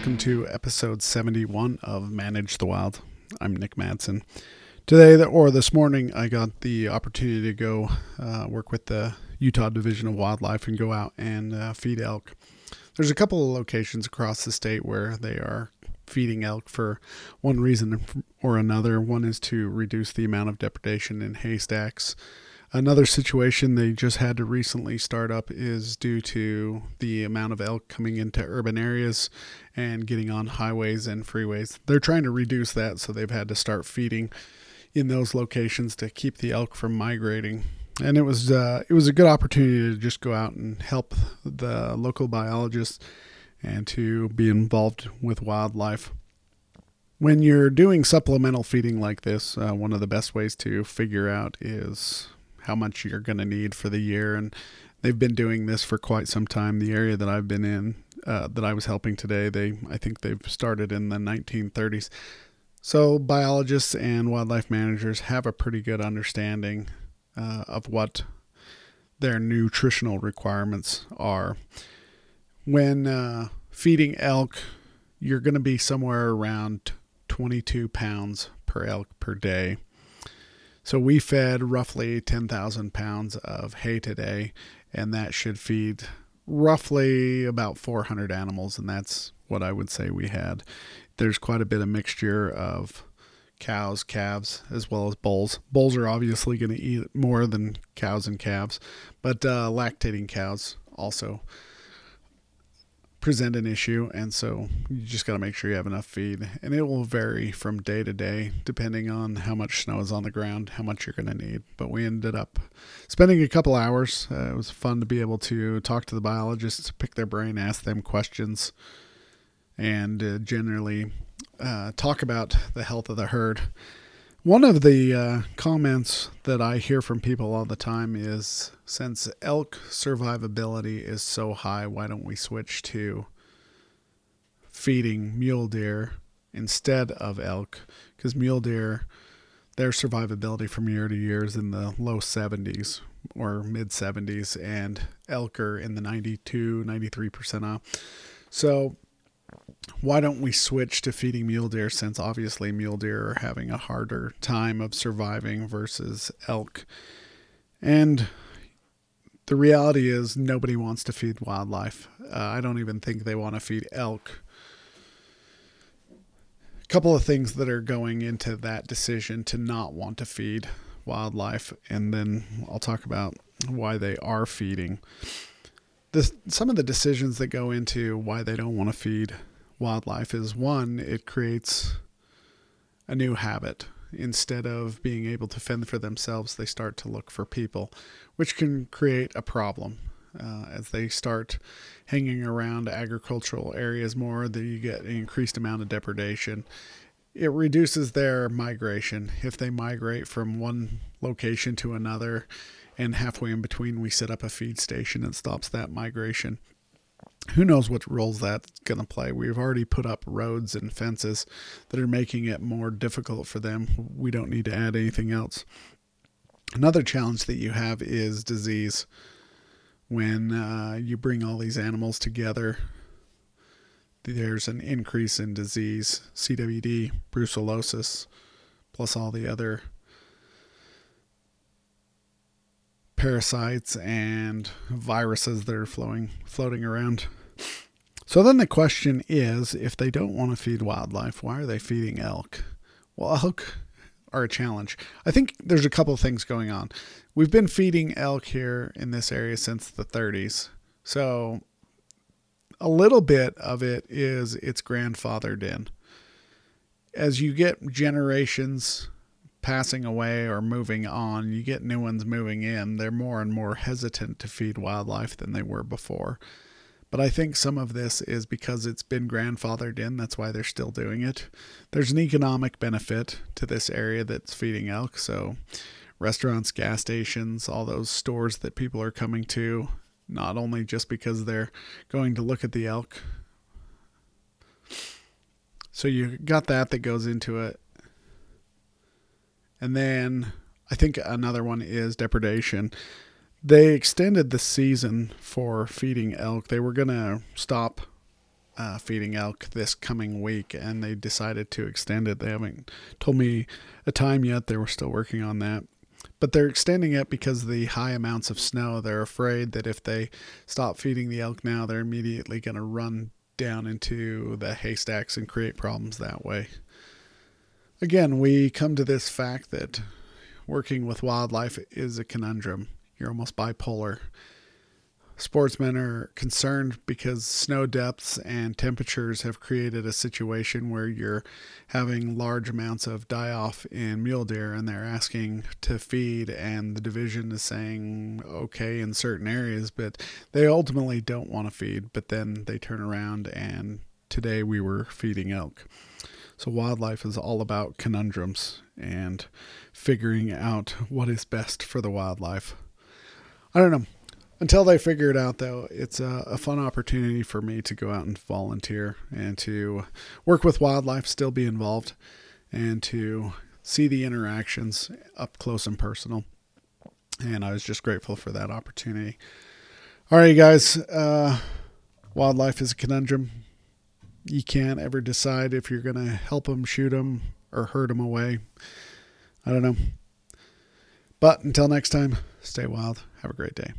welcome to episode 71 of Manage the Wild. I'm Nick Madsen. Today, or this morning, I got the opportunity to go uh, work with the Utah Division of Wildlife and go out and uh, feed elk. There's a couple of locations across the state where they are feeding elk for one reason or another. One is to reduce the amount of depredation in haystacks. Another situation they just had to recently start up is due to the amount of elk coming into urban areas and getting on highways and freeways. They're trying to reduce that, so they've had to start feeding in those locations to keep the elk from migrating. And it was uh, it was a good opportunity to just go out and help the local biologists and to be involved with wildlife. When you're doing supplemental feeding like this, uh, one of the best ways to figure out is how much you're going to need for the year. And they've been doing this for quite some time. The area that I've been in, uh, that I was helping today, they I think they've started in the 1930s. So biologists and wildlife managers have a pretty good understanding uh, of what their nutritional requirements are. When uh, feeding elk, you're going to be somewhere around 22 pounds per elk per day. So we fed roughly 10,000 pounds of hay today, and that should feed roughly about 400 animals, and that's what I would say we had. There's quite a bit of mixture of cows, calves, as well as bulls. Bulls are obviously going to eat more than cows and calves, but uh, lactating cows also present an issue and so you just got to make sure you have enough feed and it will vary from day to day depending on how much snow is on the ground how much you're going to need but we ended up spending a couple hours. Uh, it was fun to be able to talk to the biologists pick their brain ask them questions and uh, generally uh, talk about the health of the herd one of the uh, comments that I hear from people all the time is since elk survivability is so high, why don't we switch to feeding mule deer instead of elk? Because mule deer, their survivability from year to year is in the low 70s or mid 70s, and elk are in the 92, 93% off. So why don't we switch to feeding mule deer since obviously mule deer are having a harder time of surviving versus elk? And the reality is nobody wants to feed wildlife. Uh, I don't even think they want to feed elk. A couple of things that are going into that decision to not want to feed wildlife, and then I'll talk about why they are feeding. Some of the decisions that go into why they don't want to feed wildlife is one, it creates a new habit. Instead of being able to fend for themselves, they start to look for people, which can create a problem. Uh, as they start hanging around agricultural areas more, that you get an increased amount of depredation. It reduces their migration. If they migrate from one location to another, and halfway in between, we set up a feed station and stops that migration who knows what roles that's going to play. We've already put up roads and fences that are making it more difficult for them. We don't need to add anything else. Another challenge that you have is disease. When uh, you bring all these animals together, there's an increase in disease, CWD, brucellosis, plus all the other parasites and viruses that are flowing floating around. So then the question is if they don't want to feed wildlife, why are they feeding elk? Well, elk are a challenge. I think there's a couple things going on. We've been feeding elk here in this area since the 30s. So a little bit of it is it's grandfathered in. As you get generations passing away or moving on, you get new ones moving in, they're more and more hesitant to feed wildlife than they were before. But I think some of this is because it's been grandfathered in. That's why they're still doing it. There's an economic benefit to this area that's feeding elk. So, restaurants, gas stations, all those stores that people are coming to, not only just because they're going to look at the elk. So, you got that that goes into it. And then I think another one is depredation. They extended the season for feeding elk. They were going to stop uh, feeding elk this coming week, and they decided to extend it. They haven't told me a time yet. They were still working on that. But they're extending it because of the high amounts of snow. They're afraid that if they stop feeding the elk now, they're immediately going to run down into the haystacks and create problems that way. Again, we come to this fact that working with wildlife is a conundrum. You're almost bipolar sportsmen are concerned because snow depths and temperatures have created a situation where you're having large amounts of die off in mule deer and they're asking to feed and the division is saying okay in certain areas but they ultimately don't want to feed but then they turn around and today we were feeding elk so wildlife is all about conundrums and figuring out what is best for the wildlife i don't know until they figure it out, though, it's a, a, fun opportunity for me to go out and volunteer and to work with wildlife, still be involved, and to see the interactions up close and personal. And I was just grateful for that opportunity. All right, guys. Uh, wildlife is a conundrum. You can't ever decide if you're going to help them, shoot them, or hurt them away. I don't know. But until next time, stay wild. Have a great day.